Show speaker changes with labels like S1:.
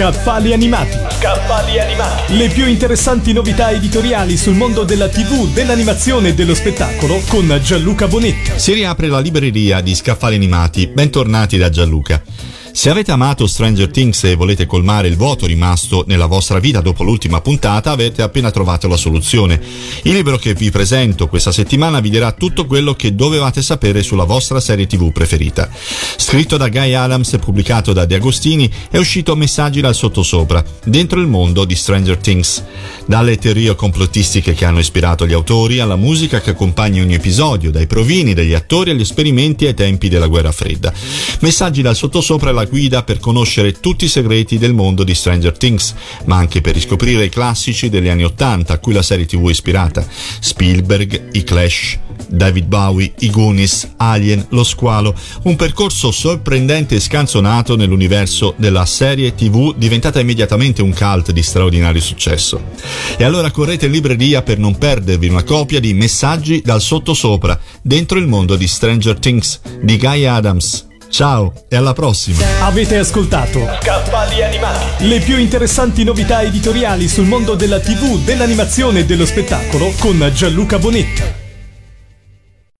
S1: Scaffali animati.
S2: Scaffali animati.
S1: Le più interessanti novità editoriali sul mondo della TV, dell'animazione e dello spettacolo con Gianluca Bonetti.
S3: Si riapre la libreria di Scaffali animati. Bentornati da Gianluca. Se avete amato Stranger Things e volete colmare il vuoto rimasto nella vostra vita dopo l'ultima puntata, avete appena trovato la soluzione. Il libro che vi presento questa settimana vi dirà tutto quello che dovevate sapere sulla vostra serie TV preferita. Scritto da Guy Adams e pubblicato da De Agostini, è uscito Messaggi dal sottosopra, dentro il mondo di Stranger Things. Dalle teorie complottistiche che hanno ispirato gli autori, alla musica che accompagna ogni episodio, dai provini degli attori agli esperimenti ai tempi della guerra fredda. Messaggi dal sottosopra è la guida per conoscere tutti i segreti del mondo di Stranger Things, ma anche per riscoprire i classici degli anni Ottanta a cui la serie TV è ispirata. Spielberg, i Clash, David Bowie, i Goonies, Alien, Lo Squalo, un percorso sorprendente e scanzonato nell'universo della serie TV diventata immediatamente un cult di straordinario successo. E allora correte in libreria per non perdervi una copia di Messaggi dal sottosopra, dentro il mondo di Stranger Things, di Guy Adams. Ciao e alla prossima!
S1: Avete ascoltato
S2: Scaffali animati.
S1: le più interessanti novità editoriali sul mondo della TV, dell'animazione e dello spettacolo con Gianluca Bonetti.